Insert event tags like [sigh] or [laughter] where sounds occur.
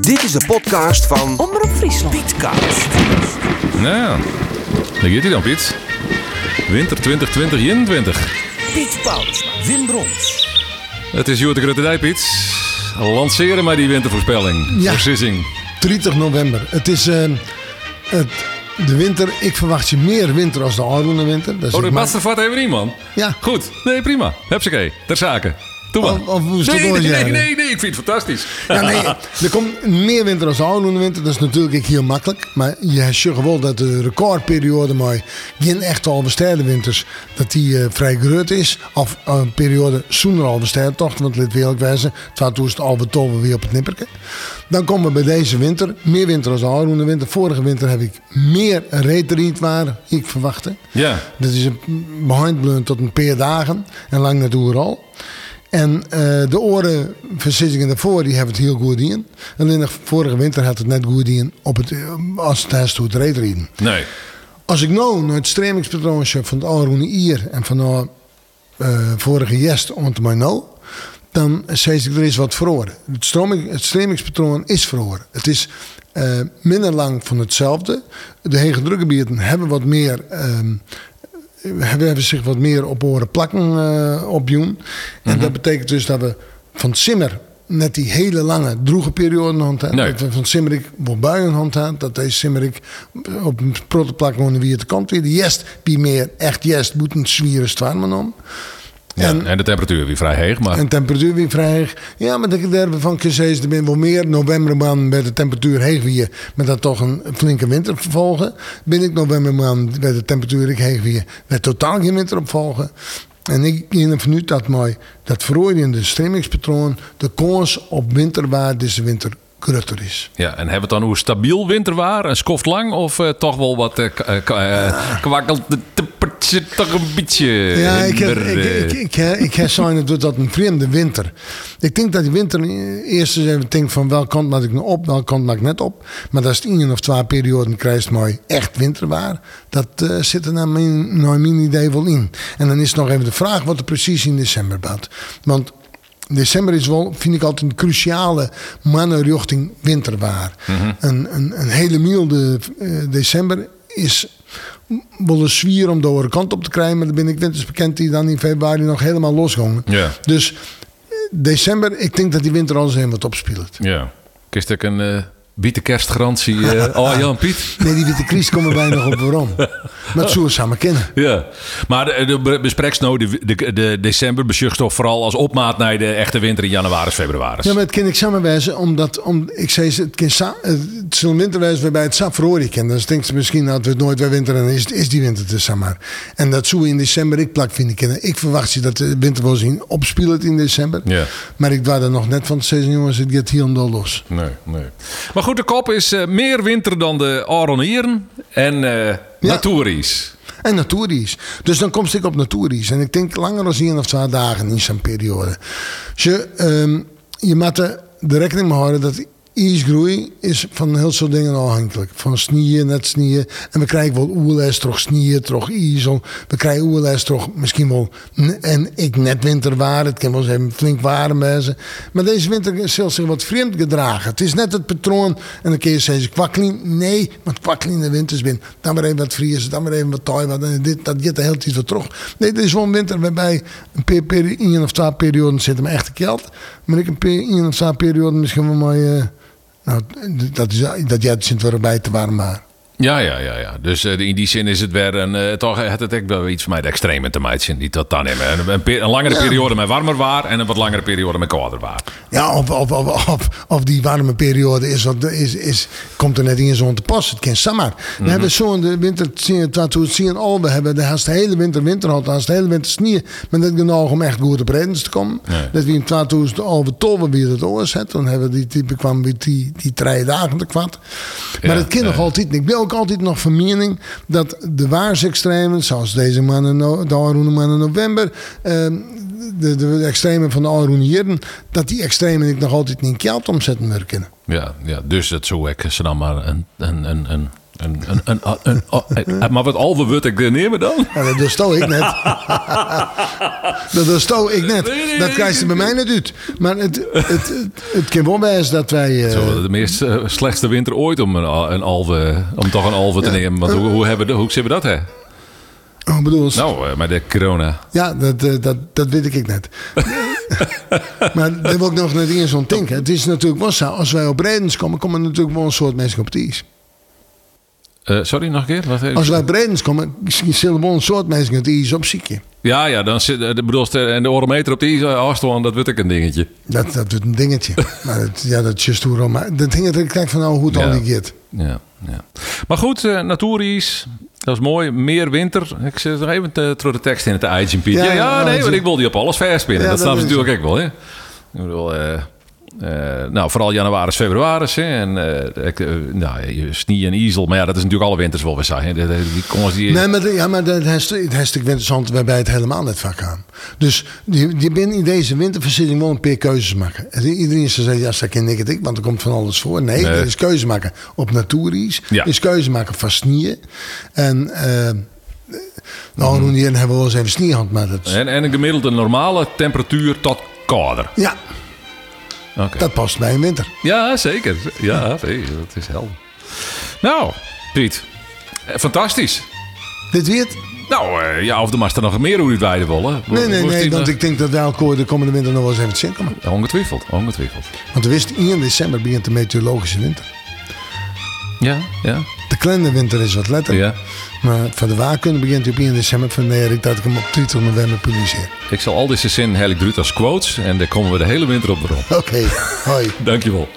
Dit is de podcast van Omroep Friesland. Pietcast. Nou ja, daar gaat hij dan, Piet. Winter 2020, 21. Piet Paulusma, Wim Brons. Het is Joerte Grutterdij, Piet. Lanceren maar die wintervoorspelling. Ja. Voor Sissing. 30 november. Het is eh, het, de winter. Ik verwacht je meer winter als de oude winter. Dat Oh, dat maar- er vat even niet, man. Ja. Goed. Nee, prima. Hupsakee. Ter zake. Doe maar. Of- of moest het nee, nee, nee, nee, nee, ik vind het fantastisch. Ja, nee, er komt meer winter als de oude winter. Dat is natuurlijk heel makkelijk. Maar je hebt je gewoon dat de recordperiode maar geen echt alve winters dat die eh, vrij groot is. Of eh, een periode zonder alve toch, want let eerlijk wijzen. Het het alve tolven weer op het nipperke. Dan komen we bij deze winter. Meer winter als de oude winter. Vorige winter heb ik meer reeteriet waar ik verwachtte. Ja. Dat is een behindbleun tot een paar dagen en lang net overal. En eh, de oren verzittingen daarvoor die hebben het heel goed in. Alleen de vorige winter had het net goed in op het, eh, als het huis toe het reetrieden. Nee. Als ik nou naar het stremingspatroon van het Alroene Ier en van de eh, vorige jest om het maar nou, dan zeg ik er is wat verloren. Het, stroming, het is verloren. Het is eh, minder lang van hetzelfde. De hege drukgebieden hebben wat meer. ehm, hebben, hebben zich wat meer op oren plakken eh op doen. En dat betekent dus dat we van Simmer net die hele lange droege periode hand hebben. Nee. Dat we van Simmerik wel buien hand hebben. Dat deze Simmerik op een protoplak wonen wie het komt weer. De jest, die meer echt jest, moet een zwieren om. Ja, En- en, de temperatuur weer vrij heeg, maar... En temperatuur weer vrij hoog. Ja, maar de derde van Kees er ben wel meer. Novembermaand bij de temperatuur heeg weer. Met dat toch een flinke winter vervolgen. Ben ik novembermaand bij de temperatuur heeg weer. Met totaal geen winter opvolgen. En ik in uit dat mooi dat verrooiende stremingspatroon de kans op winterwaar deze winter groter is. Ja, en hebben we het dan hoe stabiel winterwaar? Een skoft lang of eh, toch wel wat k- eh, kwakkelt toch een beetje Ja, ik heb, ik, ik, ik, heb dat dat een vreemde winter. Ik denk dat die winter eerst eens even denkt van welke kant laat ik nou op, welke kant laat ik net op. Maar dat is het één of twee perioden krijgt mooi echt winterwaar. Dat zit er naar mijn, naar mijn idee wel in. En dan is nog even de vraag wat er precies in december bouwt. Want december is wel, vind ik altijd een cruciale mannen richting winterwaar. een, een, een hele milde eh, december is wel een zwier om de andere kant op te krijgen. Maar dan ben ik winters bekend die dan in februari nog helemaal losgongen. Dus eh, december, ik denk dat die winter alles wat opspeelt. Ja. Kist ik een eh bieten kerstgarantie? eh [laughs] oh, Jan Piet? Nee, die witte kries komen wij nog op waarom. Maar zullen we samen kennen. Ja. Maar de, de de, de, de december besjucht toch vooral als opmaat naar de echte winter in januari, februari. Ja, maar het kan ik samenwijzen, omdat om, ik zei, ze, het, kan het zullen winterwijzen waarbij het sap kennen. Dan denkt ze misschien dat we het nooit weer winter en is, is die winter dus zeg maar. En dat zo in december ik plak vind ik kennen. Ik verwacht je dat de winter wel zien opspelen in december. Ja. Maar ik waar er nog net van te zeggen, jongens, het gaat hier daar los. Nee, nee. Maar goed, de kop is eh, meer winter dan de Aronieren en Naturies. En Natuuris. Dus dan kom ik op Natuuris. En ik denk langer dan één of twee dagen in zo'n periode. Dus je, ehm, je moet er de rekening mee houden dat ijsgroei is van heel veel dingen afhankelijk. Van snieën, net snieën. En we krijgen wel oerles, toch snieën, toch ijzel. We krijgen oerles, toch misschien wel... En ik net winter waren. Het kan wel even flink warm wezen. Maar deze winter zal zich wat vreemd gedragen. Het is net het patroon. En dan kun je zeggen, kwakkelien. Nee, want kwakkelien in de winters bin. Dan maar even wat vriezen, dan maar even wat taai. En dit, dat gaat de hele tijd wat terug. Nee, dit is wel een winter waarbij een per, per, één of twee perioden zitten me echt kelt. Maar ik een één of twee perioden misschien wel maar... eh, nou, dat, is, dat jij het weer bij te warm maar. Ja, ja, ja, ja. Dus eh, in die zin is het weer een. eh, toch het het echt wel iets van mij de extreme te maken die dat dan nemen. Een, een, langere Ja. periode met warmer waar en een wat langere periode met kouder waar. Ja, of, of, of, of, of die warme periode is, wat, is, is, komt er net in zo'n te pas. Het kan zomaar. We hebben zo'n de winter 2010 al. We hebben de hele winter winter gehad. de hele winter sneeuw. Maar dat genoeg om echt goed op redens te komen. Nee. Dat we in 2012 weer het hebben. Dan hebben we die type kwam weer die, die drie dagen te kwad. Maar Ja, het kan nog altijd niet. Ook altijd nog van mening dat de waarsextremen, zoals deze mannen, de Aroene mannen november, ehm, de, de extremen van de Jeren, dat die extremen ik nog altijd niet in geld omzetten kunnen. Ja, ja, dus dat zou ik ze dan maar een, een Een, een, een, een, maar wat alve wordt ik nemen dan? Ja, dat doe ik net. [laughs] dat doe ik net. Dat krijg je bij mij niet uit. Maar het, het, het, het kan wel best dat wij... eh, Zo, de meest eh, slechtste winter ooit om een, een alve, om toch een alve te nemen. Want hoe, hoe, hebben we, hoe zien we dat, hè? oh, bedoel, Nou, eh, met de corona. Ja, dat, dat, dat weet ik net. [laughs] maar daar wil ik nog net eens aan denken. Het is natuurlijk wel zo, als wij op Bredens komen, komen er natuurlijk wel een soort mensen op het ijs. Eh, sorry, nog een keer? Wat, Als wij Bredens komen, zullen wel een soort mensen het ijs op ziekje. Ja, ja, dan zit eh, de bedoelst en de orometer op de is afstand, dat wordt ik een dingetje. Dat, dat doet een dingetje. [laughs] maar ja, dat is hoe maar Dat ding dat ik kijk van nou hoe het Ja. al die gaat. Ja, ja. Maar goed, eh Natuuris, dat is mooi. Meer winter. Ik zit nog even te, door de tekst in het Piet. Ja, Ja, ja, ja, nee, want is- ik wil die op alles verspinnen. Ja, dat dat snap je is natuurlijk ook wel, hè? Ik bedoel, eh, eh, nou, vooral januari, februari. Hè? En eh, ik, eh, nou, je snie en ijzel. Maar ja, dat is natuurlijk alle winters wel weer saai. Die, die, die die... Nee, maar, de- ja, maar dat is het is natuurlijk interessant waarbij het helemaal net vaak gaan. Dus je, je bent in deze winterversitting wel een paar keuzes maken. En Iedereen zegt, ja, dat ken ik het ik, want er komt van alles voor. Nee, Nee. er is keuze maken op natuuris. Ja. Is keuze maken van snieën. En, nou, mm. hebben we wel eens even maar dat... en, en een gemiddelde normale temperatuur tot kouder. Ja, Dat past bij een winter. Ja, zeker. Ja, nee, dat is helder. Nou, Piet. eh, Fantastisch. Dit weer het? Nou, eh, ja, of de master nog meer hoe het wijden willen. Nee, nee, nee, die want ik denk dat wij elkaar de komende winter nog wel eens even te zien komen. Ongetwijfeld, ongetwijfeld. Want we wisten, 1 december begint de meteorologische winter. Ja, ja, De kleine winter is wat letter. ja. Maar van de waarkunde begint op 1 december. Ik dat ik hem op 30 november publiceer. Ik zal al deze zin heilig druut als quotes en daar komen we de hele winter op op. Oké, hoi. [laughs] Dankjewel.